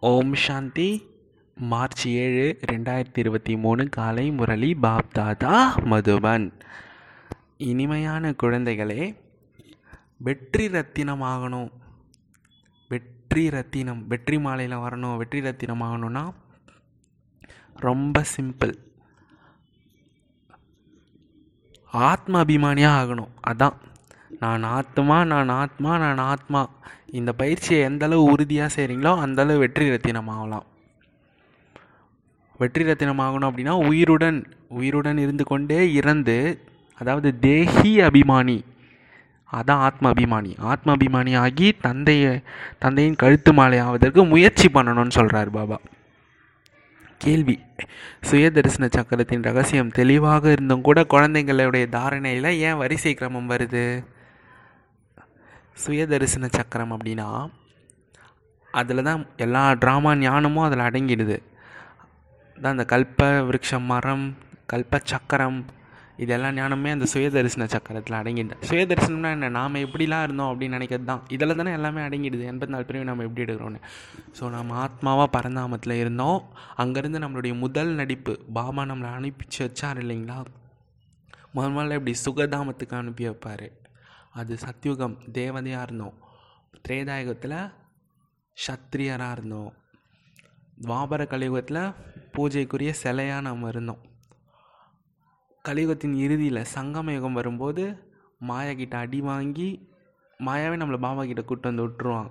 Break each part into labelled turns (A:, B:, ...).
A: ஓம் சாந்தி. March ஏழு ரெண்டாயிரத்தி இருபத்தி மூணு காலை முரளி பாப்தாதா மதுபன். இனிமையான குழந்தைகளே வெற்றி ரத்தினம் ஆகணும். வெற்றி ரத்தினம் வெற்றி மாலையில் வரணும் வெற்றி ரத்தினம் ஆகணும்னா ரொம்ப சிம்பிள் ஆத்ம அபிமானியாக ஆகணும். அதான். நான் ஆத்மா நான் ஆத்மா நான் ஆத்மா. இந்த பயிற்சியை எந்த அளவு உறுதியாக செய்கிறீங்களோ அந்தளவு வெற்றி ரத்தினம் ஆகலாம் வெற்றி ரத்தினம் ஆகணும் அப்படின்னா உயிருடன் உயிருடன் இருந்து கொண்டே இறந்து அதாவது தேஹி அபிமானி. அதான் ஆத்ம அபிமானி ஆத்ம அபிமானி ஆகி தந்தையை தந்தையின் கழுத்து மாலை ஆவதற்கு முயற்சி பண்ணணும்னு சொல்கிறார் பாபா. கேள்வி. சுய தரிசன சக்கரத்தின் ரகசியம் தெளிவாக இருந்தும் கூட குழந்தைங்களுடைய தாரணையில் ஏன் வரிசை கிரமம் வருது? சுயதரிசன சக்கரம் அப்படின்னா அதில் தான் எல்லா ட்ராமா ஞானமும் அதில் அடங்கிடுது. தான் அந்த கல்ப விருட்சம் மரம் கல்ப சக்கரம் இதெல்லாம் ஞானமே அந்த சுயதரிசன சக்கரத்தில் அடங்கிடுது. சுயதரிசனம்னா என்ன? நாம் எப்படிலாம் இருந்தோம் அப்படின்னு நினைக்கிறது தான் இதில் தானே எல்லாமே அடங்கிடுது. எண்பத்தி நாலு பிரிவு நம்ம எப்படி எடுக்கிறோன்னு ஸோ நம்ம ஆத்மாவாக பரந்தாமத்தில் இருந்தோம். அங்கேருந்து நம்மளுடைய முதல் நடிப்பு பாபா நம்மளை அனுப்பிச்சு வச்சார் இல்லைங்களா? முதல் முதல்ல இப்படி சுகதாமத்துக்கு அனுப்பி வைப்பார்? அது சத்யுகம் தேவதையாக இருந்தோம் திரேதாயுகத்தில் சத்திரியராக இருந்தோம் துவாபர கலியுகத்தில் பூஜைக்குரிய சிலையாக நாம் இருந்தோம். கலியுகத்தின் இறுதியில் சங்கம யுகம் வரும்போது மாயா கிட்ட அடி வாங்கி மாயாவே நம்மளை பாபா கிட்ட கூட்டு வந்து விட்டுருவான்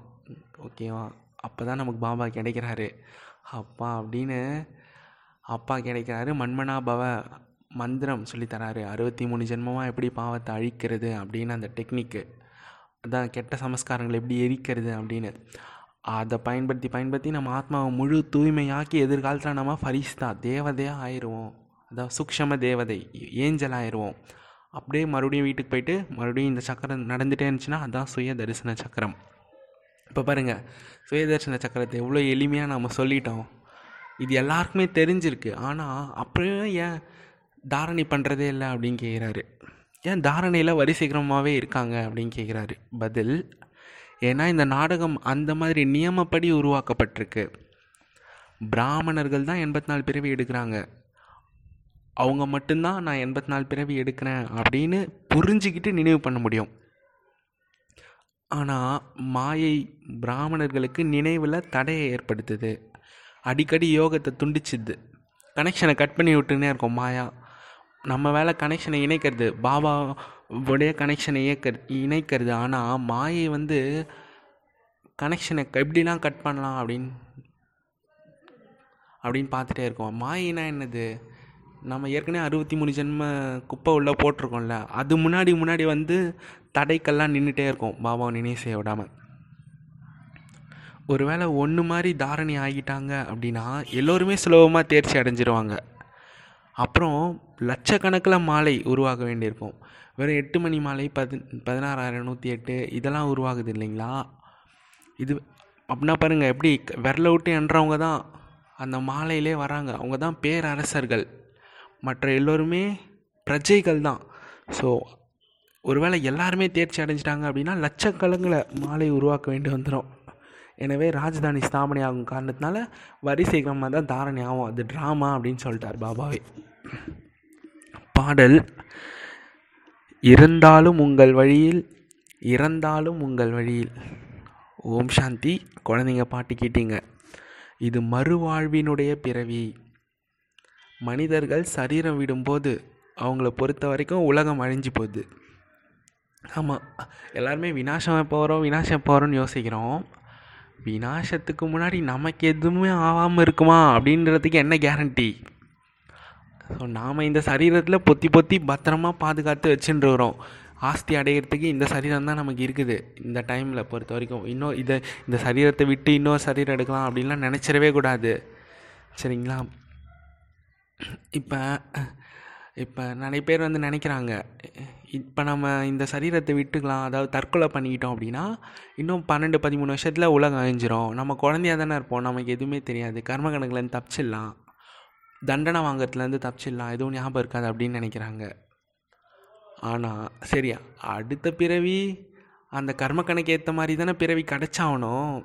A: ஓகேவா அப்போ தான் நமக்கு பாபா கிடைக்கிறாரு. அப்பா அப்படின்னு அப்பா கிடைக்கிறாரு. மண்மனா பவ மந்திரம் சொல்லித்தராரு அறுபத்தி மூணு ஜென்மமாக எப்படி பாவத்தை அழிக்கிறது அப்படின்னு அந்த டெக்னிக்கு. அதான் கெட்ட சமஸ்காரங்களை எப்படி எரிக்கிறது அப்படின்னு. அதை பயன்படுத்தி பயன்படுத்தி நம்ம ஆத்மாவை முழு தூய்மையாக்கி எதிர்காலத்தில் நம்ம ஃபரிஸ்தா தேவதையாக ஆயிடுவோம் அதான் சூக்ஷம தேவதை ஏஞ்சல் ஆயிடுவோம் அப்படியே மறுபடியும் வீட்டுக்கு போயிட்டு மறுபடியும் இந்த சக்கரம் நடந்துகிட்டே இருந்துச்சுன்னா அதான் சுய தரிசன சக்கரம். இப்போ பாருங்கள் சுய தரிசன சக்கரத்தை எவ்வளோ எளிமையாக நம்ம சொல்லிட்டோம். இது எல்லாருக்குமே தெரிஞ்சிருக்கு. ஆனால் அப்படியே ஏன் தாரணை பண்ணுறதே இல்லை அப்படின்னு கேட்குறாரு ஏன் தாரணையில் வரிசைக்கிரமாகவே இருக்காங்க அப்படின்னு கேட்குறாரு பதில் ஏன்னா இந்த நாடகம் அந்த மாதிரி நியமப்படி உருவாக்கப்பட்டிருக்கு. பிராமணர்கள் தான் எண்பத்தி நாலு பிறவி எடுக்கிறாங்க. அவங்க மட்டும்தான் நான் எண்பத்தி நாலு பிறவி எடுக்கிறேன் அப்படின்னு புரிஞ்சுக்கிட்டு நினைவு பண்ண முடியும். ஆனால் மாயை பிராமணர்களுக்கு நினைவில் தடையை ஏற்படுத்துது. அடிக்கடி யோகத்தை துண்டிச்சுது. கனெக்ஷனை கட் பண்ணி விட்டுன்னே இருக்கும் மாயா. நம்ம வேலை கனெக்ஷனை இணைக்கிறது பாபா உடைய கனெக்ஷனை இயக்கிறது இணைக்கிறது. ஆனால் மாயை வந்து கனெக்ஷனை எப்படிலாம் கட் பண்ணலாம் அப்படின்னு அப்படின்னு பார்த்துட்டே இருக்கோம். மாயினா என்னது? நம்ம ஏற்கனவே அறுபத்தி மூணு ஜென்ம குப்பை உள்ளே போட்டிருக்கோம்ல அது முன்னாடி முன்னாடி வந்து தடைக்கெல்லாம் நின்றுட்டே இருக்கும் பாபாவை நினைவு செய்ய விடாமல் ஒருவேளை ஒன்று மாதிரி தாரணி ஆகிட்டாங்க அப்படின்னா எல்லோருமே சுலபமாக தேர்ச்சி அடைஞ்சிருவாங்க. அப்புறம் லட்சக்கணக்கில் மாலை உருவாக வேண்டியிருக்கும். வெறும் எட்டு மணி மாலை பதி பதினாறாயிரம் நூற்றி எட்டு இதெல்லாம் உருவாகுது இல்லைங்களா? இது அப்படின்னா பாருங்கள் எப்படி விரல விட்டு என்றவங்க தான் அந்த மாலையிலே வராங்க. அவங்க தான் பேரரசர்கள். மற்ற எல்லோருமே பிரஜைகள் தான். ஸோ ஒருவேளை எல்லாருமே தேர்ச்சி அடைஞ்சிட்டாங்க அப்படின்னா லட்சக்கணக்கில் மாலை உருவாக்க வேண்டி வந்துடும் எனவே ராஜதானி ஸ்தாபனை ஆகும் காரணத்தினால வரிசை கிரமமாக தான் தாரணை ஆகும் அது ட்ராமா அப்படின்னு சொல்லிட்டார் பாபாவே. பாடல் இருந்தாலும் உங்கள் வழியில் இறந்தாலும் உங்கள் வழியில். ஓம் சாந்தி. குழந்தைங்க பாட்டு கேட்டீங்க. இது மறுவாழ்வினுடைய பிறவி. மனிதர்கள் சரீரம் விடும்போது அவங்கள பொறுத்த வரைக்கும் உலகம் அழிஞ்சு போகுது. ஆமாம் எல்லாருமே வினாசம் போகிறோம் வினாசம் போகிறோன்னு யோசிக்கிறோம். வினாசத்துக்கு முன்னாடி நமக்கு எதுவுமே ஆகாமல் இருக்குமா அப்படின்றதுக்கு என்ன கேரண்டி ஸோ நாம் இந்த சரீரத்தில் பொத்தி பொத்தி பத்திரமா பாதுகாத்து வச்சுட்டுருக்குறோம் ஆஸ்தி அடையிறதுக்கு இந்த சரீரம் தான் நமக்கு இருக்குது. இந்த டைமில் பொறுத்த வரைக்கும். இன்னும் இதை இந்த சரீரத்தை விட்டு இன்னொரு சரீரம் எடுக்கலாம் அப்படின்லாம் நினச்சிடவே கூடாது. சரிங்களா? இப்போ இப்போ நிறைய பேர் வந்து நினைக்கிறாங்க இப்போ நம்ம இந்த சரீரத்தை விட்டுக்கலாம் அதாவது தற்கொலை பண்ணிக்கிட்டோம் அப்படின்னா இன்னும் பன்னெண்டு பதிமூணு வருஷத்தில் உலகம் அழிஞ்சிரும். நம்ம குழந்தையாக தானே இருப்போம் நமக்கு எதுவுமே தெரியாது. கர்ம கணக்குலேருந்து தப்பிச்சிடலாம். தண்டனை வாங்குறதுலேருந்து தப்பிச்சிடலாம். எதுவும் ஞாபகம் இருக்காது அப்படின்னு நினைக்கிறாங்க. ஆனால் சரி அடுத்த பிறவி அந்த கர்ம கணக்கு ஏற்ற மாதிரி தானே பிறவி கிடச்சாகணும்.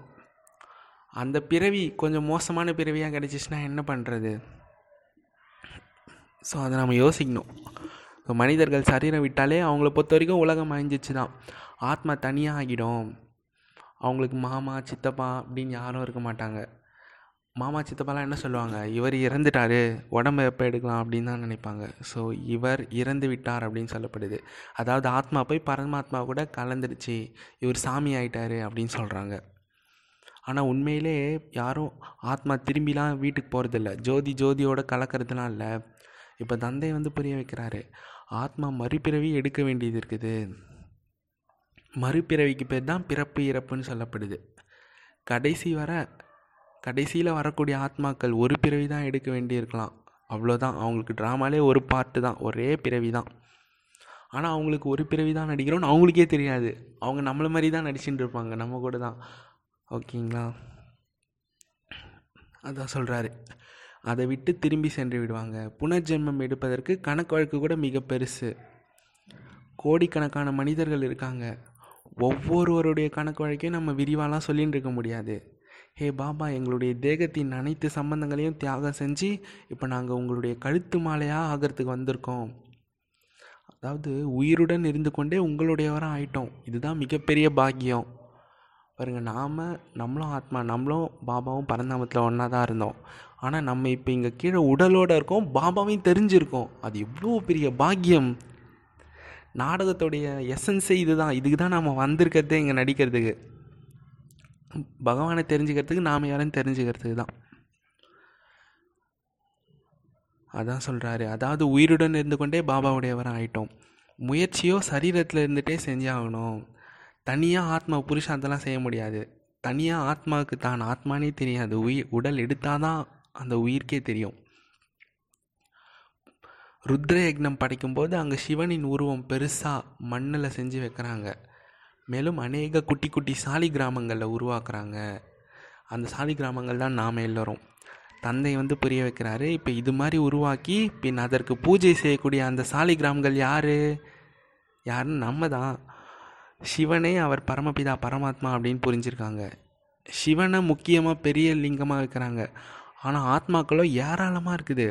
A: அந்த பிறவி கொஞ்சம் மோசமான பிறவியாக கிடச்சிச்சின்னா என்ன பண்ணுறது ஸோ அதை நம்ம யோசிக்கணும். இப்போ மனிதர்கள் சரீரம் விட்டாலே அவங்கள பொறுத்த வரைக்கும் உலகம் அழிஞ்சிச்சு தான் ஆத்மா தனியாக ஆகிடும் அவங்களுக்கு மாமா சித்தப்பா அப்படின்னு யாரும் இருக்க மாட்டாங்க. மாமா சித்தப்பாலாம் என்ன சொல்லுவாங்க? இவர் இறந்துட்டார். உடம்பு எப்போ எடுக்கலாம்? அப்படின்னு தான் நினைப்பாங்க. ஸோ இவர் இறந்து விட்டார் அப்படின்னு சொல்லப்படுது. அதாவது ஆத்மா போய் பரமாத்மா கூட கலந்துருச்சு இவர் சாமி ஆயிட்டாரு அப்படின்னு சொல்கிறாங்க ஆனால் உண்மையிலே யாரும் ஆத்மா திரும்பிலாம் வீட்டுக்கு போகிறதில்ல ஜோதி ஜோதியோட கலக்கிறதுலாம் இல்லை. இப்போ தந்தை வந்து புரிய வைக்கிறாரு ஆத்மா மறுபிறவி எடுக்க வேண்டியது இருக்குது. மறுபிறவிக்கு பேர் தான் பிறப்பு இறப்புன்னு சொல்லப்படுது. கடைசி வர கடைசியில் வரக்கூடிய ஆத்மாக்கள் ஒரு பிறவி தான் எடுக்க வேண்டியிருக்கலாம். அவ்வளோதான் அவங்களுக்கு ட்ராமாலே ஒரு பார்ட்டு தான். ஒரே பிறவி தான். ஆனால் அவங்களுக்கு ஒரு பிறவி தான் நடிக்கிறோன்னு அவங்களுக்கே தெரியாது. அவங்க நம்மளை மாதிரி தான் நடிச்சுட்டு இருப்பாங்க. நம்ம கூட தான். ஓகேங்களா? அதான் சொல்கிறாரு அதை விட்டு திரும்பி சென்று விடுவாங்க. புனர்ஜென்மம் எடுப்பதற்கு கணக்கு வழக்கு கூட மிக பெருசு. கோடிக்கணக்கான மனிதர்கள் இருக்காங்க. ஒவ்வொருவருடைய கணக்கு வழக்கையும் நம்ம விரிவாலாம் சொல்லின்னு இருக்க முடியாது. ஹே பாபா எங்களுடைய தேகத்தின் அனைத்து சம்பந்தங்களையும் தியாகம் செஞ்சு இப்போ நாங்கள் உங்களுடைய கழுத்து மாலையாக ஆகிறதுக்கு வந்திருக்கோம். அதாவது உயிருடன் இருந்து கொண்டே உங்களுடையவராக ஆயிட்டோம். இதுதான் மிகப்பெரிய பாக்கியம். பாருங்கள் நாம் நம்மளும் ஆத்மா நம்மளும் பாபாவும் பரந்தாமத்தில் ஒன்றா தான் இருந்தோம். ஆனால் நம்ம இப்போ இங்கே கீழே உடலோடு இருக்கோம் பாபாவையும் தெரிஞ்சிருக்கோம். அது எவ்வளோ பெரிய பாக்கியம். நாடகத்துடைய எசன்ஸே இதுதான். இதுக்கு தான் நம்ம வந்திருக்கிறதே இங்கே நடிக்கிறதுக்கு. பகவானை தெரிஞ்சுக்கிறதுக்கு நாம் யாரும் தெரிஞ்சுக்கிறதுக்கு தான். அதான் சொல்கிறாரு அதாவது உயிருடன் இருந்து கொண்டே பாபாவுடையவராக ஆயிட்டோம். முயற்சியோ சரீரத்தில் இருந்துகிட்டே செஞ்சாகணும் தனியாக ஆத்மா புருஷன் அதெல்லாம் செய்ய முடியாது. தனியாக ஆத்மாவுக்கு தான். ஆத்மானே தெரியாது. உயிர் உடல் எடுத்தால் தான் அந்த உயிர்க்கே தெரியும். ருத்ர யக்னம் படைக்கும்போது அங்கே சிவனின் உருவம் பெருசாக மண்ணில் செஞ்சு வைக்கிறாங்க. மேலும் அநேக குட்டி குட்டி சாலி கிராமங்களில் உருவாக்குறாங்க. அந்த சாலி கிராமங்கள் தான் நாம் எல்லோரும். தந்தை வந்து புரிய வைக்கிறாரு இப்போ இது மாதிரி உருவாக்கி பின் அதற்கு பூஜை செய்யக்கூடிய அந்த சாலி கிராமங்கள் யார்? யாருன்னு நம்ம தான். சிவனே அவர் பரமபிதா பரமாத்மா அப்படின்னு புரிஞ்சிருக்காங்க. சிவனை முக்கியமாக பெரிய லிங்கமாக வைக்கிறாங்க. ஆனால் ஆத்மாக்களோ ஏராளமாக இருக்குது.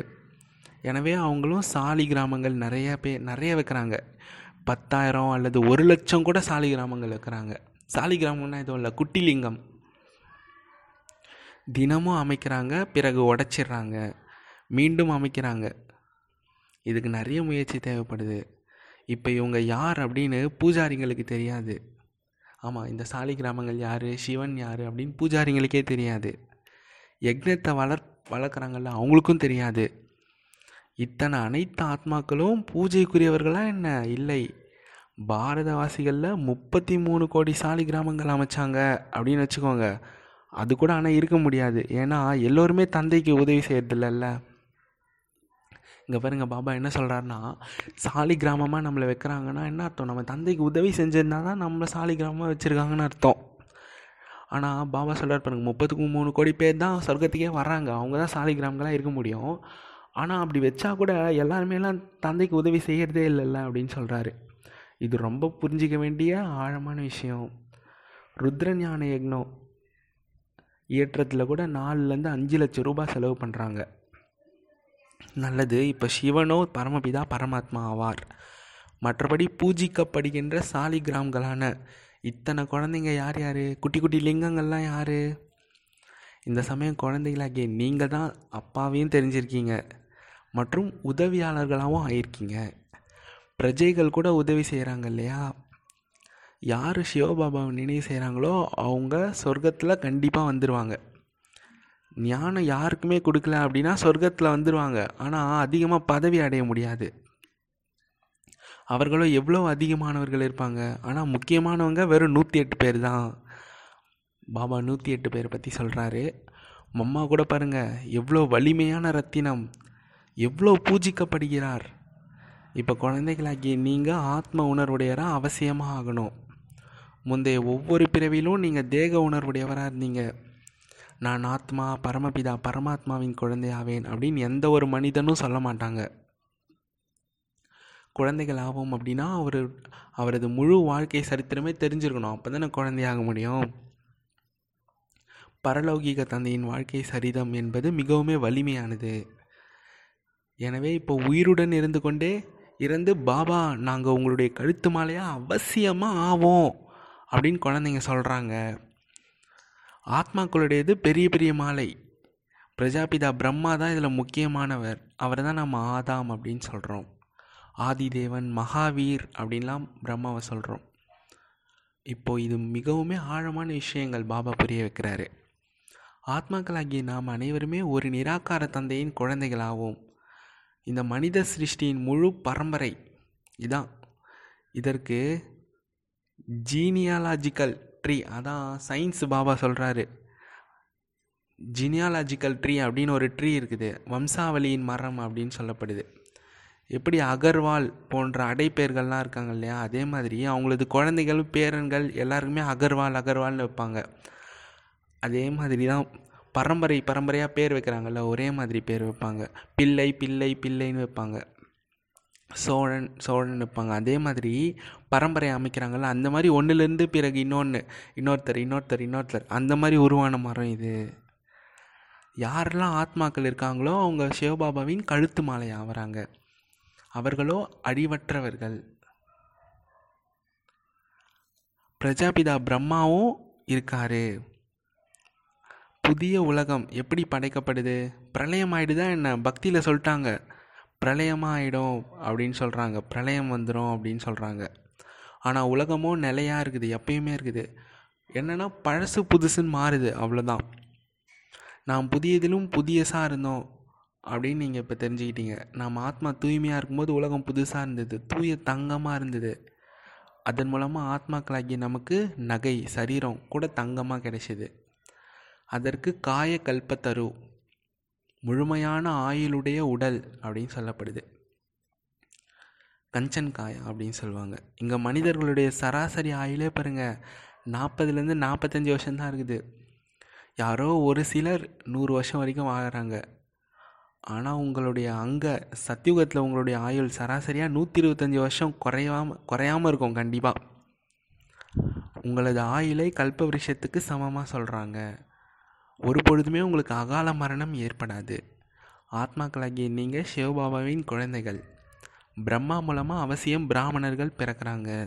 A: எனவே அவங்களும் சாலி கிராமங்கள் நிறைய பேர் நிறைய வைக்கிறாங்க. பத்தாயிரம் அல்லது ஒரு லட்சம் கூட சாலி கிராமங்கள் வைக்கிறாங்க. சாலி கிராமம்னா எதுவும் இல்லை குட்டிலிங்கம். தினமும் அமைக்கிறாங்க பிறகு உடச்சிட்றாங்க. மீண்டும் அமைக்கிறாங்க. இதுக்கு நிறைய முயற்சி தேவைப்படுது. இப்போ இவங்க யார் அப்படின்னு பூஜாரிங்களுக்கு தெரியாது. ஆமாம் இந்த சாலி கிராமங்கள் யார் சிவன் யார் அப்படின்னு பூஜாரிங்களுக்கே தெரியாது. யக்னத்தை வளர் வளர்க்குறாங்கல்ல அவங்களுக்கும் தெரியாது. இத்தனை அனைத்து ஆத்மாக்களும் பூஜைக்குரியவர்களாக என்ன? இல்லை. பாரதவாசிகளில் முப்பத்தி மூணு கோடி சாலி கிராமங்கள் அமைச்சாங்க அப்படின்னு வச்சுக்கோங்க. அது கூட ஆனால் இருக்க முடியாது. ஏன்னா எல்லோருமே தந்தைக்கு உதவி செய்யறதில்லல்ல. இங்கே பாருங்க பாபா என்ன சொல்கிறாருன்னா சாலி கிராமமாக நம்மளை வைக்கிறாங்கன்னா என்ன அர்த்தம்? நம்ம தந்தைக்கு உதவி செஞ்சிருந்தா தான் நம்மளை சாலி கிராமமாக வச்சுருக்காங்கன்னு அர்த்தம். ஆனால் பாபா சொல்கிறார் பாருங்க முப்பத்துக்கு மூணு கோடி பேர் தான் சொர்க்கத்துக்கே வர்றாங்க. அவங்க தான் சாலி கிராமங்களாக இருக்க முடியும். ஆனால் அப்படி வச்சா கூட எல்லாருமேலாம் தந்தைக்கு உதவி செய்கிறதே இல்லைல்ல அப்படின்னு சொல்கிறாரு இது ரொம்ப புரிஞ்சிக்க வேண்டிய ஆழமான விஷயம். ருத்ரஞான யக்னம் இயற்றத்தில் கூட நாலுலேருந்து அஞ்சு லட்சம் ரூபாய் செலவு பண்ணுறாங்க நல்லது இப்போ சிவனோ பரமபிதா பரமாத்மா ஆவார். மற்றபடி பூஜிக்கப்படுகின்ற சாலிகிராம்களான இத்தனை குழந்தைங்க யார் யார்? குட்டி குட்டி லிங்கங்கள்லாம் யார்? இந்த சமயம் குழந்தைகளாகிய நீங்கள் தான் அப்பாவையும் தெரிஞ்சிருக்கீங்க. மற்றும் உதவியாளர்களாகவும் ஆயிருக்கீங்க. பிரஜைகள் கூட உதவி செய்கிறாங்க இல்லையா? யார் சிவபாபாவை நினைவு செய்கிறாங்களோ அவங்க சொர்க்கத்தில் கண்டிப்பாக வந்துடுவாங்க ஞானம் யாருக்குமே கொடுக்கல அப்படின்னா சொர்க்கத்தில் வந்துடுவாங்க ஆனால் அதிகமாக பதவி அடைய முடியாது. அவர்களும் எவ்வளோ அதிகமானவர்கள் இருப்பாங்க? ஆனால் முக்கியமானவங்க வெறும் நூற்றி எட்டு பேர் தான். பாபா நூற்றி எட்டு பேரை பற்றி சொல்கிறாரு மம்மா கூட பாருங்கள் எவ்வளோ வலிமையான ரத்தினம். எவ்வளோ பூஜிக்கப்படுகிறார். இப்போ குழந்தைகளாகிய நீங்கள் ஆத்ம உணர்வுடையராக அவசியமாக ஆகணும். முந்தைய ஒவ்வொரு பிறவிலும் நீங்கள் தேக உணர்வுடையவராக இருந்தீங்க. நான் ஆத்மா பரமபிதா பரமாத்மாவின் குழந்தையாவேன் அப்படின்னு எந்த ஒரு மனிதனும் சொல்ல மாட்டாங்க. குழந்தைகள் ஆகும் அப்படின்னா அவர் அவரது முழு வாழ்க்கை சரித்திரமே தெரிஞ்சிருக்கணும். அப்போ தானே குழந்தையாக முடியும். பரலௌகிக தந்தையின் வாழ்க்கை சரிதம் என்பது மிகவுமே வலிமையானது. எனவே இப்போ உயிருடன் இருந்து கொண்டே இருந்து பாபா நாங்கள் உங்களுடைய கழுத்து மாலையாக அவசியமாக ஆவோம். அப்படின்னு குழந்தைங்க சொல்கிறாங்க ஆத்மாக்களுடையது பெரிய பெரிய மாலை. பிரஜாபிதா பிரம்மா தான் இதில் முக்கியமானவர். அவர் தான் நம்ம ஆதாம் அப்படின்னு சொல்கிறோம் ஆதிதேவன் மகாவீர் அப்படின்லாம் பிரம்மாவை சொல்கிறோம் இப்போது இது மிகவுமே ஆழமான விஷயங்கள் பாபா புரிய வைக்கிறாரு. ஆத்மாக்களாகிய நாம் அனைவருமே ஒரு நிராகார தந்தையின் குழந்தைகளாகவும் இந்த மனித சிருஷ்டியின் முழு பரம்பரை இதான். இதற்கு ஜீனியாலாஜிக்கல் ட்ரீ அதான் சயின்ஸ் பாபா சொல்கிறாரு ஜீனியாலாஜிக்கல் ட்ரீ அப்படின்னு ஒரு ட்ரீ இருக்குது. வம்சாவளியின் மரம் அப்படின்னு சொல்லப்படுது. எப்படி அகர்வால் போன்ற அடைப்பெயர்கள்லாம் இருக்காங்க இல்லையா? அதே மாதிரி அவங்களது குழந்தைகள் பேரன்கள் எல்லாருக்குமே அகர்வால் அகர்வால்னு வைப்பாங்க. அதே மாதிரி தான் பரம்பரை பரம்பரையாக பேர் வைக்கிறாங்கல்ல ஒரே மாதிரி பேர் வைப்பாங்க. பிள்ளை பிள்ளை பிள்ளைன்னு வைப்பாங்க. சோழன் சோழன் வைப்பாங்க. அதே மாதிரி பரம்பரை அமைக்கிறாங்கல்ல அந்த மாதிரி ஒன்றுலேருந்து பிறகு இன்னொன்று இன்னொருத்தர் இன்னொருத்தர் இன்னொருத்தர் அந்த மாதிரி உருவான மரம் இது. யாரெல்லாம் ஆத்மாக்கள் இருக்காங்களோ அவங்க சிவபாபாவின் கழுத்து மாலை ஆகிறாங்க அவர்களோ அடிவற்றவர்கள். பிரஜாபிதா பிரம்மாவும் இருக்காரு. புதிய உலகம் எப்படி படைக்கப்படுது? பிரளயம் ஆகிடுதான் என்ன? பக்தியில் சொல்லிட்டாங்க. பிரளயமாக ஆகிடும் அப்படின்னு சொல்கிறாங்க பிரளயம் வந்துடும் அப்படின்னு சொல்கிறாங்க ஆனால் உலகமும் நிலையாக இருக்குது. எப்பயுமே இருக்குது. என்னென்னா பழசு புதுசுன்னு மாறுது. அவ்வளோதான் நாம் புதியதிலும் புதியசாக இருந்தோம். அப்படின்னு நீங்கள் இப்போ தெரிஞ்சுக்கிட்டீங்க. நம்ம ஆத்மா தூய்மையாக இருக்கும்போது உலகம் புதுசாக இருந்தது. தூய தங்கமாக இருந்தது. அதன் மூலமாக ஆத்மாக்களாகிய நமக்கு நகை சரீரம் கூட தங்கமாக கிடைச்சிது. அதற்கு காய கல்பத்தரு முழுமையான ஆயுளுடைய உடல் அப்படின்னு சொல்லப்படுது. கஞ்சன் காயா அப்படின்னு சொல்லுவாங்க. இங்கே மனிதர்களுடைய சராசரி ஆயுளே பாருங்கள் நாற்பதுலேருந்து நாற்பத்தஞ்சு வருஷம்தான் இருக்குது. யாரோ ஒரு சிலர் நூறு வருஷம் வரைக்கும் வாழ்கிறாங்க ஆனால் உங்களுடைய அங்கே சத்தியுகத்தில் உங்களுடைய ஆயுள் சராசரியாக நூற்றி இருபத்தஞ்சி வருஷம் குறையாமல் குறையாமல் இருக்கும் கண்டிப்பாக உங்களது ஆயுளை கல்ப விஷயத்துக்கு சமமாக சொல்கிறாங்க ஒரு பொழுதுமே உங்களுக்கு அகால மரணம் ஏற்படாது. ஆத்மாக்களாகிய நீங்கள் சிவபாபாவின் குழந்தைகள். பிரம்மா மூலமாக அவசியம் பிராமணர்கள் பிறக்கிறாங்க.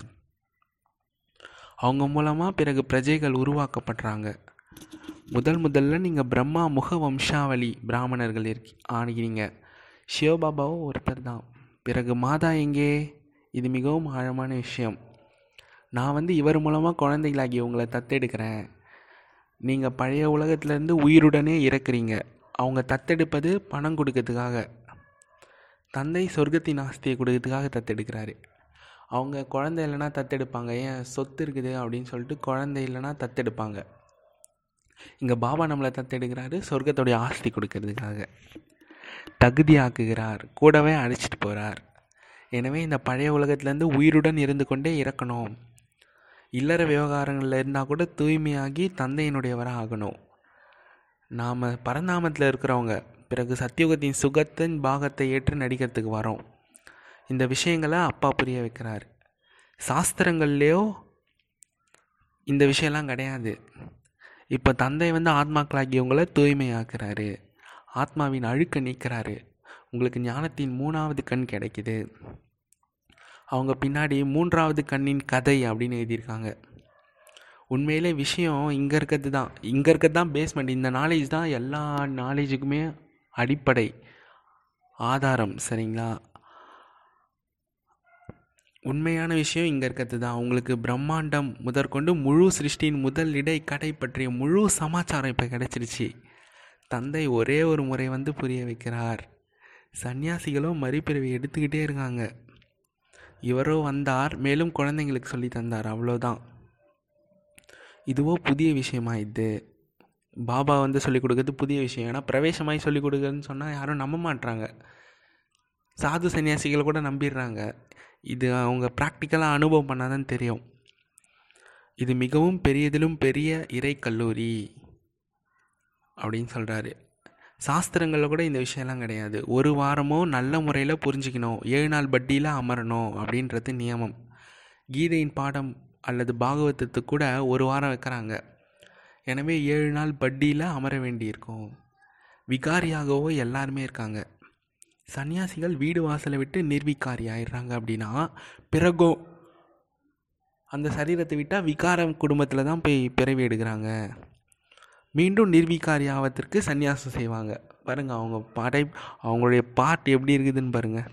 A: அவங்க மூலமாக பிறகு பிரஜைகள் உருவாக்கப்படுறாங்க. முதல் முதல்ல நீங்கள் பிரம்மா முக வம்சாவளி பிராமணர்கள் இருக்கி ஆகிறீங்க சிவபாபாவும் ஒருத்தர் தான். பிறகு மாதா எங்கே? இது மிகவும் ஆழமான விஷயம். நான் வந்து இவர் மூலமாக குழந்தைகளாகி உங்களை தத்தெடுக்கிறேன். நீங்கள் பழைய உலகத்துலேருந்து உயிருடனே இறக்குறீங்க. அவங்க தத்தெடுப்பது பணம் கொடுக்கறதுக்காக. தந்தை சொர்க்கத்தின் ஆஸ்தியை கொடுக்கறதுக்காக தத்தெடுக்கிறாரு. அவங்க குழந்தை இல்லைன்னா தத்தெடுப்பாங்க. ஏன்? சொத்து இருக்குது அப்படின்னு சொல்லிட்டு குழந்தை இல்லைன்னா தத்தெடுப்பாங்க. இங்கே பாபா நம்மளை தத்தெடுக்கிறாரு சொர்க்கத்துடைய ஆஸ்தி கொடுக்கறதுக்காக. தகுதியாக்குகிறார். கூடவே அழைச்சிட்டு போகிறார் எனவே இந்த பழைய உலகத்துலேருந்து உயிருடன் இருந்து கொண்டே இறக்கணும். இல்லற விவகாரங்களில் இருந்தால் கூட தூய்மையாகி தந்தையினுடையவராக ஆகணும். நாம் பரந்தாமத்தில் இருக்கிறவங்க பிறகு சத்தியுகத்தின் சுகத்தின் பாகத்தை ஏற்று நடிக்கிறதுக்கு வரோம். இந்த விஷயங்களை அப்பா புரிய வைக்கிறார். சாஸ்திரங்கள்லேயோ இந்த விஷயம்லாம் கிடையாது. இப்போ தந்தை வந்து ஆத்மாக்களாகியவங்களை தூய்மையாக்குறாரு. ஆத்மாவின் அழுக்க நீக்கிறாரு. உங்களுக்கு ஞானத்தின் மூணாவது கண் கிடைக்குது. அவங்க பின்னாடி மூன்றாவது கண்ணின் கதை அப்படின்னு எழுதியிருக்காங்க. உண்மையிலே விஷயம் இங்கே இருக்கிறது தான். இங்கே இருக்கிறது தான் பேஸ்மெண்ட் இந்த நாலேஜ் தான் எல்லா நாலேஜுக்குமே அடிப்படை. ஆதாரம் சரிங்களா? உண்மையான விஷயம் இங்கே இருக்கிறது தான். உங்களுக்கு பிரம்மாண்டம் முதற்கொண்டு முழு சிருஷ்டியின் முதல் இடை கடை பற்றிய முழு சமாச்சாரம் இப்போ கிடச்சிருச்சு. தந்தை ஒரே ஒரு முறை வந்து புரிய வைக்கிறார். சன்னியாசிகளும் மறுபிறவி எடுத்துக்கிட்டே இருக்காங்க. இவரோ வந்தார் மேலும் குழந்தைங்களுக்கு சொல்லி தந்தார் அவ்வளோதான். இதுவோ புதிய விஷயமா இது பாபா வந்து சொல்லிக் கொடுக்குறது புதிய விஷயம். ஏன்னா பிரவேசமாய் சொல்லிக் கொடுக்குறதுன்னு சொன்னால் யாரும் நம்ப மாட்டுறாங்க சாது சன்னியாசிகள் கூட நம்பிடுறாங்க. இது அவங்க ப்ராக்டிக்கலாக அனுபவம் பண்ணாதான் தெரியும். இது மிகவும் பெரியதிலும் பெரிய இறை கல்லூரி அப்படின்னு சொல்கிறாரு சாஸ்திரங்களில் கூட இந்த விஷயம்லாம் கிடையாது. ஒரு வாரமோ நல்ல முறையில் புரிஞ்சிக்கணும். ஏழு நாள் பட்டியில் அமரணும் அப்படின்றது நியமம். கீதையின் பாடம் அல்லது பாகவதத்துக்கு கூட ஒரு வாரம் வைக்கிறாங்க. எனவே ஏழு நாள் பட்டியில் அமர வேண்டியிருக்கும். விகாரியாகவோ எல்லாருமே இருக்காங்க. சன்னியாசிகள் வீடு வாசலை விட்டு நிர்விகாரி ஆயிடுறாங்க அப்படின்னா பிறகோ? அந்த சரீரத்தை விட்டால் விகாரம் குடும்பத்தில் தான் போய் பிறவி எடுக்கிறாங்க. மீண்டும் நிர்விகாரி ஆவதற்கு சன்னியாசம் செய்வாங்க. பாருங்கள் அவங்க படை அவங்களுடைய பாட் எப்படி இருக்குதுன்னு பாருங்கள்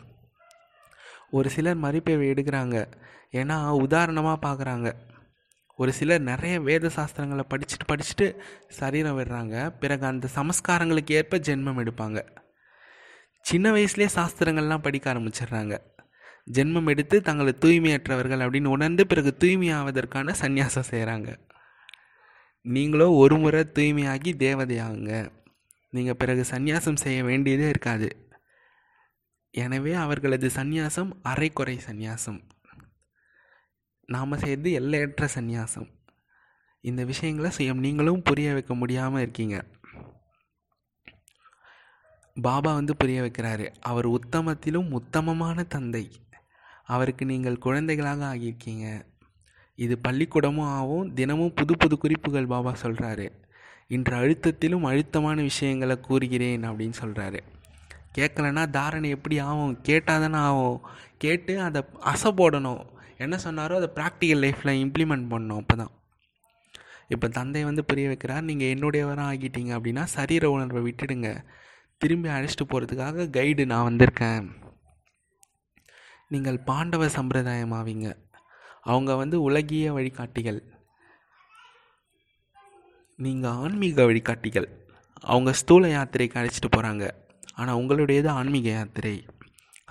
A: ஒரு சிலர் மறுப்பேவை எடுக்கிறாங்க. ஏன்னா உதாரணமாக பார்க்குறாங்க ஒரு சிலர் நிறைய வேத சாஸ்திரங்களை படிச்சுட்டு படிச்சுட்டு சரீரம் விடுறாங்க. பிறகு அந்த சமஸ்காரங்களுக்கு ஏற்ப ஜென்மம் எடுப்பாங்க. சின்ன வயசுலேயே சாஸ்திரங்கள்லாம் படிக்க ஆரம்பிச்சிடுறாங்க. ஜென்மம் எடுத்து தங்களை தூய்மையற்றவர்கள் அப்படின்னு உணர்ந்து பிறகு தூய்மையாவதற்கான சந்நியாசம் செய்கிறாங்க நீங்களோ ஒரு முறை தூய்மையாகி தேவதையாகுங்க. நீங்கள் பிறகு சந்நியாசம் செய்ய வேண்டியதே இருக்காது. எனவே அவர்களது சந்நியாசம் அரைக்குறை சந்நியாசம். நாம் செய்கிறது எல்லையற்ற சந்நியாசம். இந்த விஷயங்களை சுயம் நீங்களும் புரிய வைக்க முடியாமல் இருக்கீங்க. பாபா வந்து புரிய வைக்கிறாரு. அவர் உத்தமத்திலும் உத்தமமான தந்தை. அவருக்கு நீங்கள் குழந்தைகளாக ஆகியிருக்கீங்க. இது பள்ளிக்கூடமும் ஆகும் தினமும் புது புது குறிப்புகள் பாபா சொல்கிறாரு இன்று அழுத்தத்திலும் அழுத்தமான விஷயங்களை கூறுகிறேன் அப்படின்னு சொல்கிறாரு கேட்கலன்னா தாரணை எப்படி ஆகும்? கேட்டால் தானே ஆகும். கேட்டு அதை அசை போடணும். என்ன சொன்னாரோ அதை ப்ராக்டிக்கல் லைஃப்பில் இம்ப்ளிமெண்ட் பண்ணணும். அப்போ தான் இப்போ தந்தை வந்து புரிய வைக்கிறார். நீங்கள் என்னுடையவராக ஆகிட்டீங்க அப்படின்னா சரீர உணர்வை விட்டுடுங்க. திரும்பி அழைச்சிட்டு போகிறதுக்காக கைடு நான் வந்திருக்கேன். நீங்கள் பாண்டவ சம்பிரதாயம் ஆவீங்க அவங்க வந்து உலகிய வழிகாட்டிகள். நீங்கள் ஆன்மீக வழிகாட்டிகள். அவங்க ஸ்தூல யாத்திரைக்கு அழைச்சிட்டு போகிறாங்க ஆனால் உங்களுடையது ஆன்மீக யாத்திரை.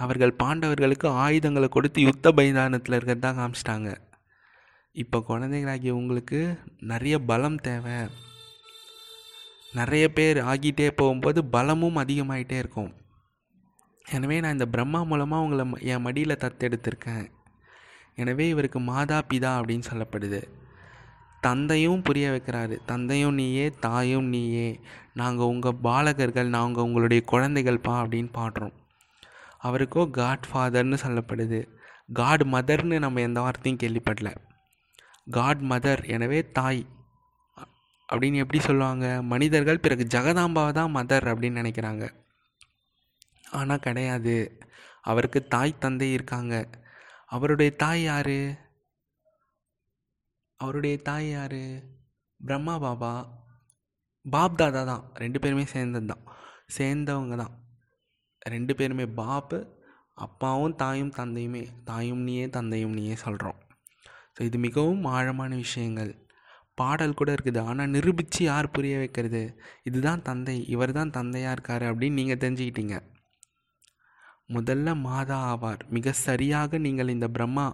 A: அவர்கள் பாண்டவர்களுக்கு ஆயுதங்களை கொடுத்து யுத்த பைதானத்தில் இருக்கிறது தான் காமிச்சிட்டாங்க. இப்போ குழந்தைகளாகிய உங்களுக்கு நிறைய பலம் தேவை. நிறைய பேர் ஆகிட்டே போகும்போது பலமும் அதிகமாகிட்டே இருக்கும். எனவே நான் இந்த பிரம்மா மூலமாக உங்களை என் மடியில் தத்தெடுத்திருக்கேன். எனவே இவருக்கு மாதா பிதா அப்படின்னு சொல்லப்படுது. தந்தையும் புரிய வைக்கிறாரு. தந்தையும் நீயே தாயும் நீயே. நாங்கள் உங்கள் பாலகர்கள் நாங்கள் உங்களுடைய குழந்தைகள்ப்பா அப்படின்னு பாடுறோம். அவருக்கோ காட் ஃபாதர்னு சொல்லப்படுது. காட் மதர்னு நம்ம எந்த வார்த்தையும் கேள்விப்படல. காட் மதர் எனவே தாய். அப்படின்னு எப்படி சொல்லுவாங்க? மனிதர்கள் பிறகு ஜெகதாம்பாவை தான் மதர் அப்படின்னு நினைக்கிறாங்க. ஆனால் கிடையாது. அவருக்கு தாய் தந்தை இருக்காங்க. அவருடைய தாய் யார்? அவருடைய தாய் யார்? பிரம்மா பாபா. பாப் தாதா தான். ரெண்டு பேருமே சேர்ந்தது தான். சேர்ந்தவங்க தான். ரெண்டு பேருமே பாப்பு அப்பாவும் தாயும் தந்தையுமே. தாயும் நீயே தந்தையும் நீயே சொல்கிறோம் ஸோ இது மிகவும் ஆழமான விஷயங்கள். பாடல் கூட இருக்குது. ஆனால் நிரூபித்து யார் புரிய வைக்கிறது? இதுதான் தந்தை. இவர் தான் தந்தையாக இருக்கார் அப்படின்னு நீங்கள் தெரிஞ்சுக்கிட்டீங்க. முதல்ல மாதா ஆவார். மிக சரியாக நீங்கள் இந்த பிரம்மா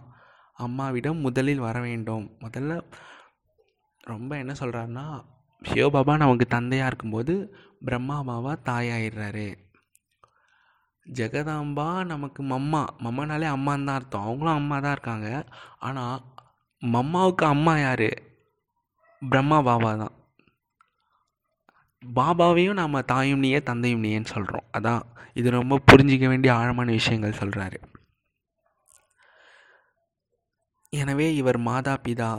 A: அம்மாவிடம் முதலில் வர வேண்டும். முதல்ல ரொம்ப என்ன சொல்கிறாருன்னா சிவபாபா நமக்கு தந்தையாக இருக்கும்போது பிரம்மா பாபா தாயாயிடுறாரு. ஜெகதாம்பா நமக்கு மம்மா. மம்மானாலே அம்மான்னு தான் அர்த்தம். அவங்களும் அம்மா தான் இருக்காங்க. ஆனால் மம்மாவுக்கு அம்மா யார்? பிரம்மா பாபா தான். பாபாவையும் நாம் தாயும் நீயே தந்தையும் நீயேன்னு சொல்கிறோம் அதான் இது ரொம்ப புரிஞ்சிக்க வேண்டிய ஆழமான விஷயங்கள் சொல்கிறாரு எனவே இவர் மாதா பிதா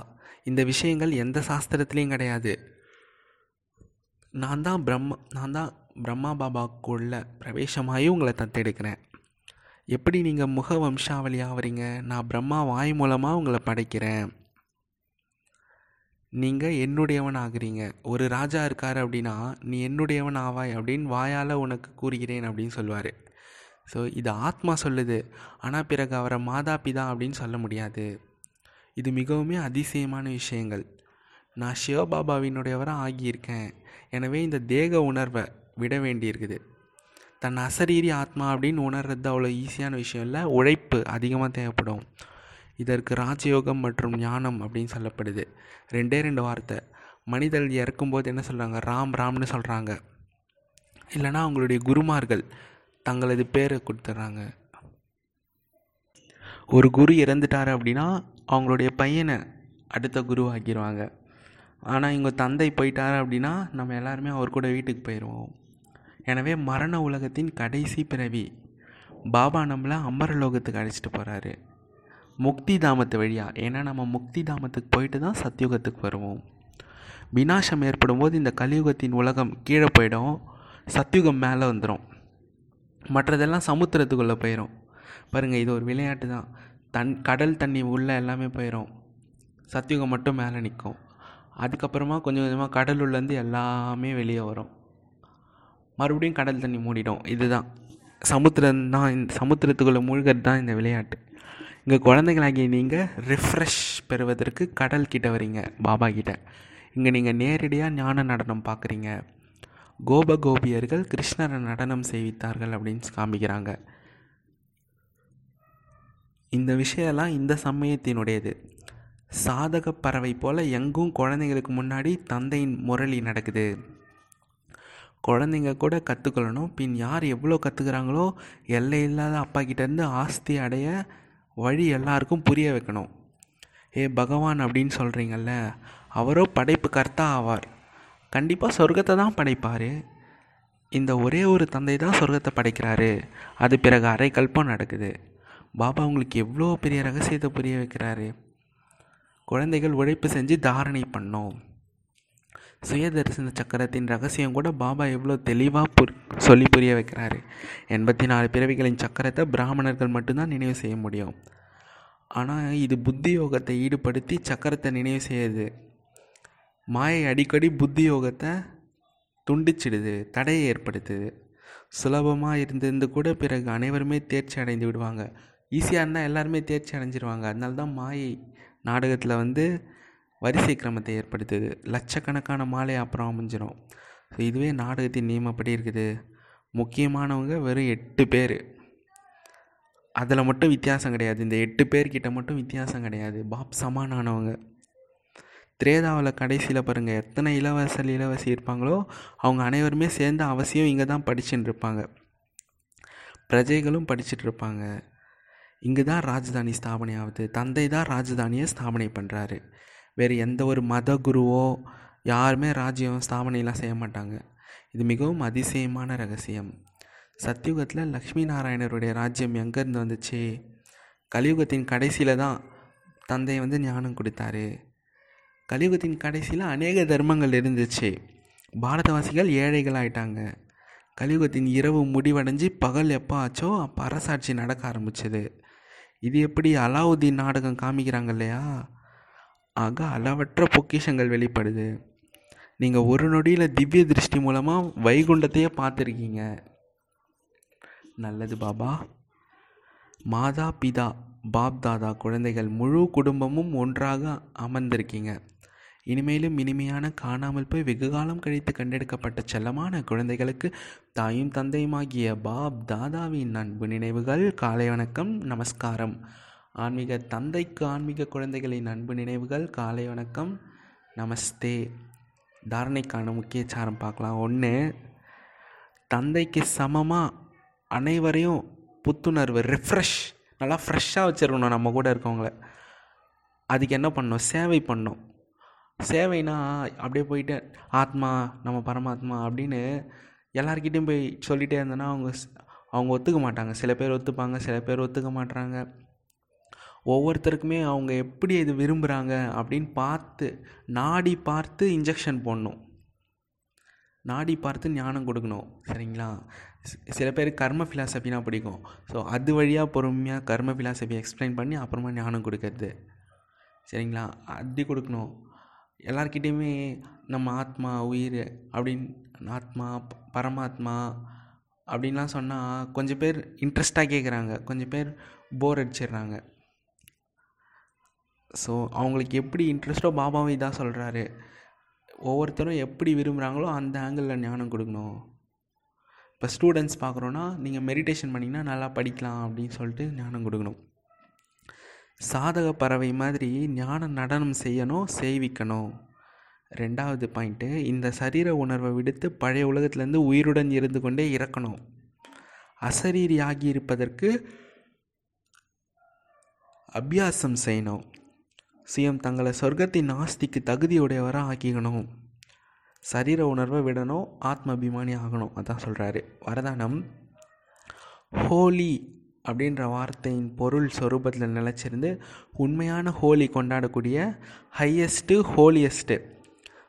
A: இந்த விஷயங்கள் எந்த சாஸ்திரத்துலேயும் கிடையாது. நான் தான் பிரம்மா நான் தான் பிரம்மா பாபாக்குள்ள பிரவேசமாகி உங்களை தத்தெடுக்கிறேன். எப்படி நீங்கள் முக வம்சாவளி ஆவறீங்க? நான் பிரம்மா வாய் மூலமாக உங்களை படைக்கிறேன். நீங்கள் என்னுடையவன் ஆகுறீங்க ஒரு ராஜா இருக்கார் அப்படின்னா நீ என்னுடையவன் ஆவாய் அப்படின்னு வாயால் உனக்கு கூறுகிறேன் அப்படின்னு சொல்லுவார். ஸோ இது ஆத்மா சொல்லுது. ஆனால் பிறகு அவரை மாதா பிதா அப்படின்னு சொல்ல முடியாது. இது மிகவுமே அதிசயமான விஷயங்கள். நான் சிவபாபாவினுடையவராக ஆகியிருக்கேன். எனவே இந்த தேக உணர்வை விட வேண்டியிருக்குது. தன் அசரீரி ஆத்மா அப்படின்னு உணர்றது அவ்வளோ ஈஸியான விஷயம் இல்லை. உழைப்பு அதிகமாக தேவைப்படும். இதற்கு ராஜயோகம் மற்றும் ஞானம் அப்படின்னு சொல்லப்படுது. ரெண்டே ரெண்டு வார்த்தை. மனிதர் இறக்கும்போது என்ன சொல்கிறாங்க ராம் ராம்னு சொல்கிறாங்க இல்லைனா அவங்களுடைய குருமார்கள் தங்களது பேரை கொடுத்துட்றாங்க. ஒரு குரு இறந்துட்டார் அப்படின்னா அவங்களுடைய பையனை அடுத்த குரு ஆக்கிடுவாங்க ஆனால் இவங்க தந்தை போயிட்டார் அப்படின்னா நம்ம எல்லாருமே அவர் கூட வீட்டுக்கு போயிடுவோம். எனவே மரண உலகத்தின் கடைசி பிறவி. பாபா நம்மளை அமரலோகத்துக்கு அழைச்சிட்டு போகிறாரு முக்தி தாமத்து வழியாக ஏன்னா நம்ம முக்தி தாமத்துக்கு போயிட்டு தான் சத்தியுகத்துக்கு வருவோம். விநாசம் ஏற்படும் போது இந்த கலியுகத்தின் உலகம் கீழே போயிடும். சத்யுகம் மேலே வந்துடும் மற்றதெல்லாம் சமுத்திரத்துக்குள்ளே போயிடும் பாருங்கள் இது ஒரு விளையாட்டு தான். தன் கடல் தண்ணி உள்ளே எல்லாமே போயிடும் சத்யுகம் மட்டும் மேலே நிற்கும். அதுக்கப்புறமா கொஞ்சம் கொஞ்சமாக கடலுள்ளேருந்து எல்லாமே வெளியே வரும். மறுபடியும் கடல் தண்ணி மூடிடும். இதுதான். சமுத்திரம் தான் இந்த சமுத்திரத்துக்குள்ளே மூழ்கிறது தான் இந்த விளையாட்டு. இங்கே குழந்தைகளாகிய நீங்கள் ரிஃப்ரெஷ் பெறுவதற்கு கடல் கிட்ட வரீங்க பாபா கிட்ட. இங்கே நீங்கள் நேரடியாக ஞான நடனம் பார்க்குறீங்க. கோப கோபியர்கள் கிருஷ்ணரை நடனம் செய்வித்தார்கள் அப்படின்னு காமிக்கிறாங்க. இந்த விஷயம்லாம் இந்த சமயத்தினுடையது. சாதக பறவை போல் எங்கும் குழந்தைங்களுக்கு முன்னாடி தந்தையின் முரளி நடக்குது. குழந்தைங்க கூட கற்றுக்கொள்ளணும் பின் யார் எவ்வளோ கற்றுக்குறாங்களோ எல்லை இல்லாத அப்பா கிட்டேருந்து ஆஸ்தி அடைய வழி எல்லாருக்கும் புரிய வைக்கணும். ஏ பகவான் அப்படின்னு சொல்கிறீங்கல்ல அவரோ படைப்பு கர்த்தா ஆவார். கண்டிப்பாக சொர்க்கத்தை தான் படைப்பார். இந்த ஒரே ஒரு தந்தை தான் சொர்க்கத்தை படைக்கிறாரு. அது பிறகு அரை கல்பம் நடக்குது. பாபா உங்களுக்கு எவ்வளோ பெரிய ரகசியத்தை புரிய வைக்கிறாரு? குழந்தைகள் உழைப்பு செஞ்சு தாரணை பண்ணோம். சுயதரிசன சக்கரத்தின் ரகசியம் கூட பாபா எவ்வளோ தெளிவாக புரி சொல்லி புரிய வைக்கிறாரு. எண்பத்தி நாலு பிறவிகளின் சக்கரத்தை பிராமணர்கள் மட்டும்தான் நினைவு செய்ய முடியும். ஆனால் இது புத்தி யோகத்தை ஈடுபடுத்தி சக்கரத்தை நினைவு செய்யுது. மாயை அடிக்கடி புத்தி யோகத்தை துண்டிச்சிடுது தடையை ஏற்படுத்துது. சுலபமாக இருந்திருந்து கூட பிறகு அனைவருமே தேர்ச்சி அடைந்து விடுவாங்க. ஈஸியாக இருந்தால் எல்லாருமே தேர்ச்சி அடைஞ்சிருவாங்க. அதனால தான் மாயை நாடகத்தில் வந்து வரிசை கிரமத்தை ஏற்படுத்துது. லட்சக்கணக்கான மாலை அப்புறம் அமைஞ்சிடும் ஸோ இதுவே நாடகத்தின் நியமப்படி இருக்குது. முக்கியமானவங்க வெறும் எட்டு பேர். அதில் மட்டும் வித்தியாசம் கிடையாது. இந்த எட்டு பேர்கிட்ட மட்டும் வித்தியாசம் கிடையாது. பாப் சமானானவங்க. திரேதாவில் கடைசியில் பாருங்கள் எத்தனை இளவரசர் இளவரசி இருப்பாங்களோ அவங்க அனைவருமே சேர்ந்து அவசியம் இங்கே தான் படிச்சுட்டு இருப்பாங்க. பிரஜைகளும் படிச்சுட்டு இருப்பாங்க. இங்கே தான் ராஜதானி ஸ்தாபனை ஆகுது தந்தை தான் ராஜதானியை ஸ்தாபனை பண்ணுறாரு வேறு எந்த ஒரு மத குருவோ யாருமே ராஜ்யம் ஸ்தாபனையெல்லாம் செய்ய மாட்டாங்க. இது மிகவும் அதிசயமான ரகசியம். சத்யுகத்தில் லக்ஷ்மி நாராயணருடைய ராஜ்யம் எங்கேருந்து வந்துச்சு? கலியுகத்தின் கடைசியில் தான் தந்தை வந்து ஞானம் கொடுத்தாரு. கலியுகத்தின் கடைசியில் அநேக தர்மங்கள் இருந்துச்சு. பாரதவாசிகள் ஏழைகள் ஆயிட்டாங்க கலியுகத்தின் இரவு முடிவடைஞ்சு பகல் எப்போ ஆச்சோ அப்போ அரசாட்சி நடக்க ஆரம்பிச்சது. இது எப்படி அலாவுதீன் நாடகம் காமிக்கிறாங்க இல்லையா? ஆக அளவற்ற பொக்கிஷங்கள் வெளிப்படுது. நீங்கள் ஒரு நொடியில் திவ்ய திருஷ்டி மூலமாக வைகுண்டத்தையே பார்த்துருக்கீங்க. நல்லது பாபா. மாதா பிதா பாப் தாதா குழந்தைகள் முழு குடும்பமும் ஒன்றாக அமர்ந்திருக்கீங்க. இனிமேலும் இனிமையான காணாமல் போய் வெகு காலம் கழித்து கண்டெடுக்கப்பட்ட செல்லமான குழந்தைகளுக்கு தாயும் தந்தையுமாகிய பாப் தாதாவின் அன்பு நினைவுகள் காலை வணக்கம் நமஸ்காரம். ஆன்மீக தந்தைக்கு ஆன்மீக குழந்தைகளின் அன்பு நினைவுகள் காலை வணக்கம். நமஸ்தே. தாரணைக்கான முக்கிய சாரம் பார்க்கலாம். ஒன்று தந்தைக்கு சமமாக அனைவரையும் புத்துணர்வு ரிஃப்ரெஷ் நல்லா ஃப்ரெஷ்ஷாக வச்சுருக்கணும் நம்ம கூட இருக்கவங்கள. அதுக்கு என்ன பண்ணணும்? சேவை பண்ணோம் சேவைனா அப்படியே போயிட்டு ஆத்மா நம்ம பரமாத்மா அப்படின்னு எல்லார்கிட்டையும் போய் சொல்லிகிட்டே இருந்தோன்னா அவங்க அவங்க ஒத்துக்க மாட்டாங்க. சில பேர் ஒத்துப்பாங்க சில பேர் ஒத்துக்க மாட்டாங்க ஒவ்வொருத்தருக்குமே அவங்க எப்படி இது விரும்புகிறாங்க அப்படின்னு பார்த்து நாடி பார்த்து இன்ஜெக்ஷன் போடணும். நாடி பார்த்து ஞானம் கொடுக்கணும். சரிங்களா? சில பேர் கர்ம ஃபிலாசபினா பிடிக்கும். ஸோ அது வழியாக பொறுமையாக கர்ம ஃபிலாசபி எக்ஸ்பிளைன் பண்ணி அப்புறமா ஞானம் கொடுக்கறது. சரிங்களா? அப்படி கொடுக்கணும். எல்லார்கிட்டேயுமே நம்ம ஆத்மா உயிர் அப்படின்னு ஆத்மா பரமாத்மா அப்படின்லாம் சொன்னால் கொஞ்சம் பேர் இன்ட்ரெஸ்ட்டாக கேட்குறாங்க கொஞ்சம் பேர் போர் அடிச்சிடுறாங்க. ஸோ அவங்களுக்கு எப்படி இன்ட்ரெஸ்ட்டோ பாபாவும் இதான் சொல்கிறாரு ஒவ்வொருத்தரும் எப்படி விரும்புகிறாங்களோ அந்த ஆங்கிளில் ஞானம் கொடுக்கணும். இப்போ ஸ்டூடெண்ட்ஸ் பார்க்குறோன்னா நீங்கள் மெடிடேஷன் பண்ணிங்கன்னா நல்லா படிக்கலாம் அப்படின்னு சொல்லிட்டு ஞானம் கொடுக்கணும். சாதக பறவை மாதிரி ஞான நடனம் செய்யணும் செய்விக்கணும். ரெண்டாவது பாயிண்ட்டு இந்த சரீர உணர்வை விடுத்து பழைய உலகத்துலேருந்து உயிருடன் இருந்து கொண்டே இறக்கணும். அசரீரியாகி இருப்பதற்கு அபியாசம் செய்யணும். சிஎம் தங்களை சொர்க்கத்தின் ஆஸ்திக்கு தகுதியுடையவராக ஆக்கிக்கணும். சரீர உணர்வை விடணும் ஆத்ம அபிமானி ஆகணும் அதான் சொல்கிறாரு வரதானம் ஹோலி அப்படின்ற வார்த்தையின் பொருள் சொரூபத்தில் நிலச்சிருந்து உண்மையான ஹோலி கொண்டாடக்கூடிய ஹையஸ்ட்டு ஹோலியஸ்ட்டு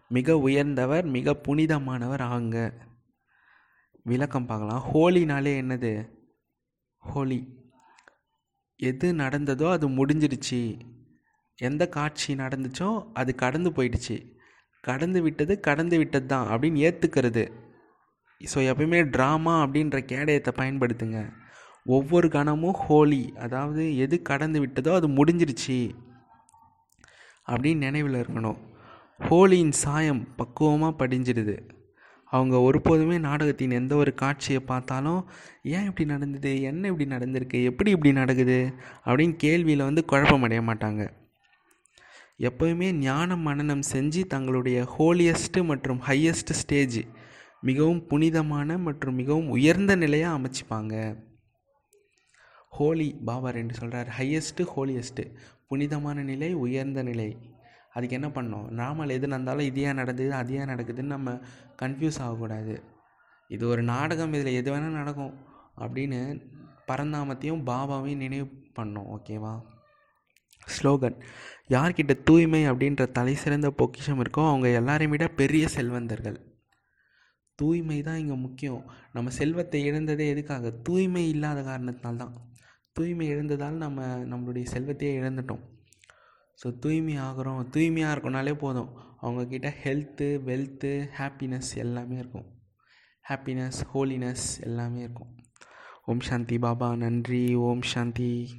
A: மிக உயர்ந்தவர் மிக புனிதமானவர் ஆங்க விளக்கம் பார்க்கலாம். ஹோலினாலே என்னது? ஹோலி. எது நடந்ததோ அது முடிஞ்சிடுச்சு எந்த காட்சி நடந்துச்சோ அது கடந்து போயிடுச்சு. கடந்து விட்டது கடந்து விட்டது தான் அப்படின்னு ஏற்றுக்கிறது ஸோ எப்பயுமே ட்ராமா அப்படின்ற கேடயத்தை பயன்படுத்துங்க. ஒவ்வொரு கணமும் ஹோலி அதாவது எது கடந்து விட்டதோ அது முடிஞ்சிருச்சு அப்படின்னு நினைவில் இருக்கணும். ஹோலியின் சாயம் பக்குவமாக படிஞ்சிடுது. அவங்க ஒருபோதுமே நாடகத்தின் எந்த ஒரு காட்சியை பார்த்தாலும் ஏன் இப்படி நடந்தது? என்ன இப்படி நடந்திருக்கு? எப்படி இப்படி நடக்குது? அப்படின்னு கேள்வியில் வந்து குழப்பமடைய மாட்டாங்க. எப்போயுமே ஞான மனநம் செஞ்சு தங்களுடைய ஹோலியஸ்ட்டு மற்றும் ஹையஸ்ட் ஸ்டேஜ் மிகவும் புனிதமான மற்றும் மிகவும் உயர்ந்த நிலையாக அமைச்சிப்பாங்க. ஹோலி பாபா ரெண்டு சொல்கிறார் ஹையஸ்ட்டு ஹோலியஸ்ட்டு புனிதமான நிலை உயர்ந்த நிலை. அதுக்கு என்ன பண்ணோம்? நாமல் எது நடந்தாலும் இது ஏன் நடந்தது அது ஏன் நடக்குதுன்னு நம்ம கன்ஃபியூஸ் ஆகக்கூடாது. இது ஒரு நாடகம் இதில் எது வேணால் நடக்கும் அப்படின்னு பரந்தாமத்தையும் பாபாவையும் நினைவு பண்ணோம் ஓகேவா ஸ்லோகன் யார்கிட்ட தூய்மை அப்படின்ற தலை சிறந்த பொக்கிஷம் இருக்கோ அவங்க எல்லாரையும் விட பெரிய செல்வந்தர்கள். தூய்மை தான் இங்கே முக்கியம். நம்ம செல்வத்தை இழந்ததே எதுக்காக? தூய்மை இல்லாத காரணத்தினால்தான் தூய்மை இழந்ததால் நம்ம நம்மளுடைய செல்வத்தையே இழந்துட்டோம். ஸோ தூய்மை ஆகிறோம். தூய்மையாக இருக்கோனாலே போதும். அவங்கக்கிட்ட ஹெல்த்து வெல்த்து ஹாப்பினஸ் எல்லாமே இருக்கும். ஹாப்பினஸ் ஹோலினஸ் எல்லாமே இருக்கும். ஓம் சாந்தி பாபா. நன்றி. ஓம் சாந்தி.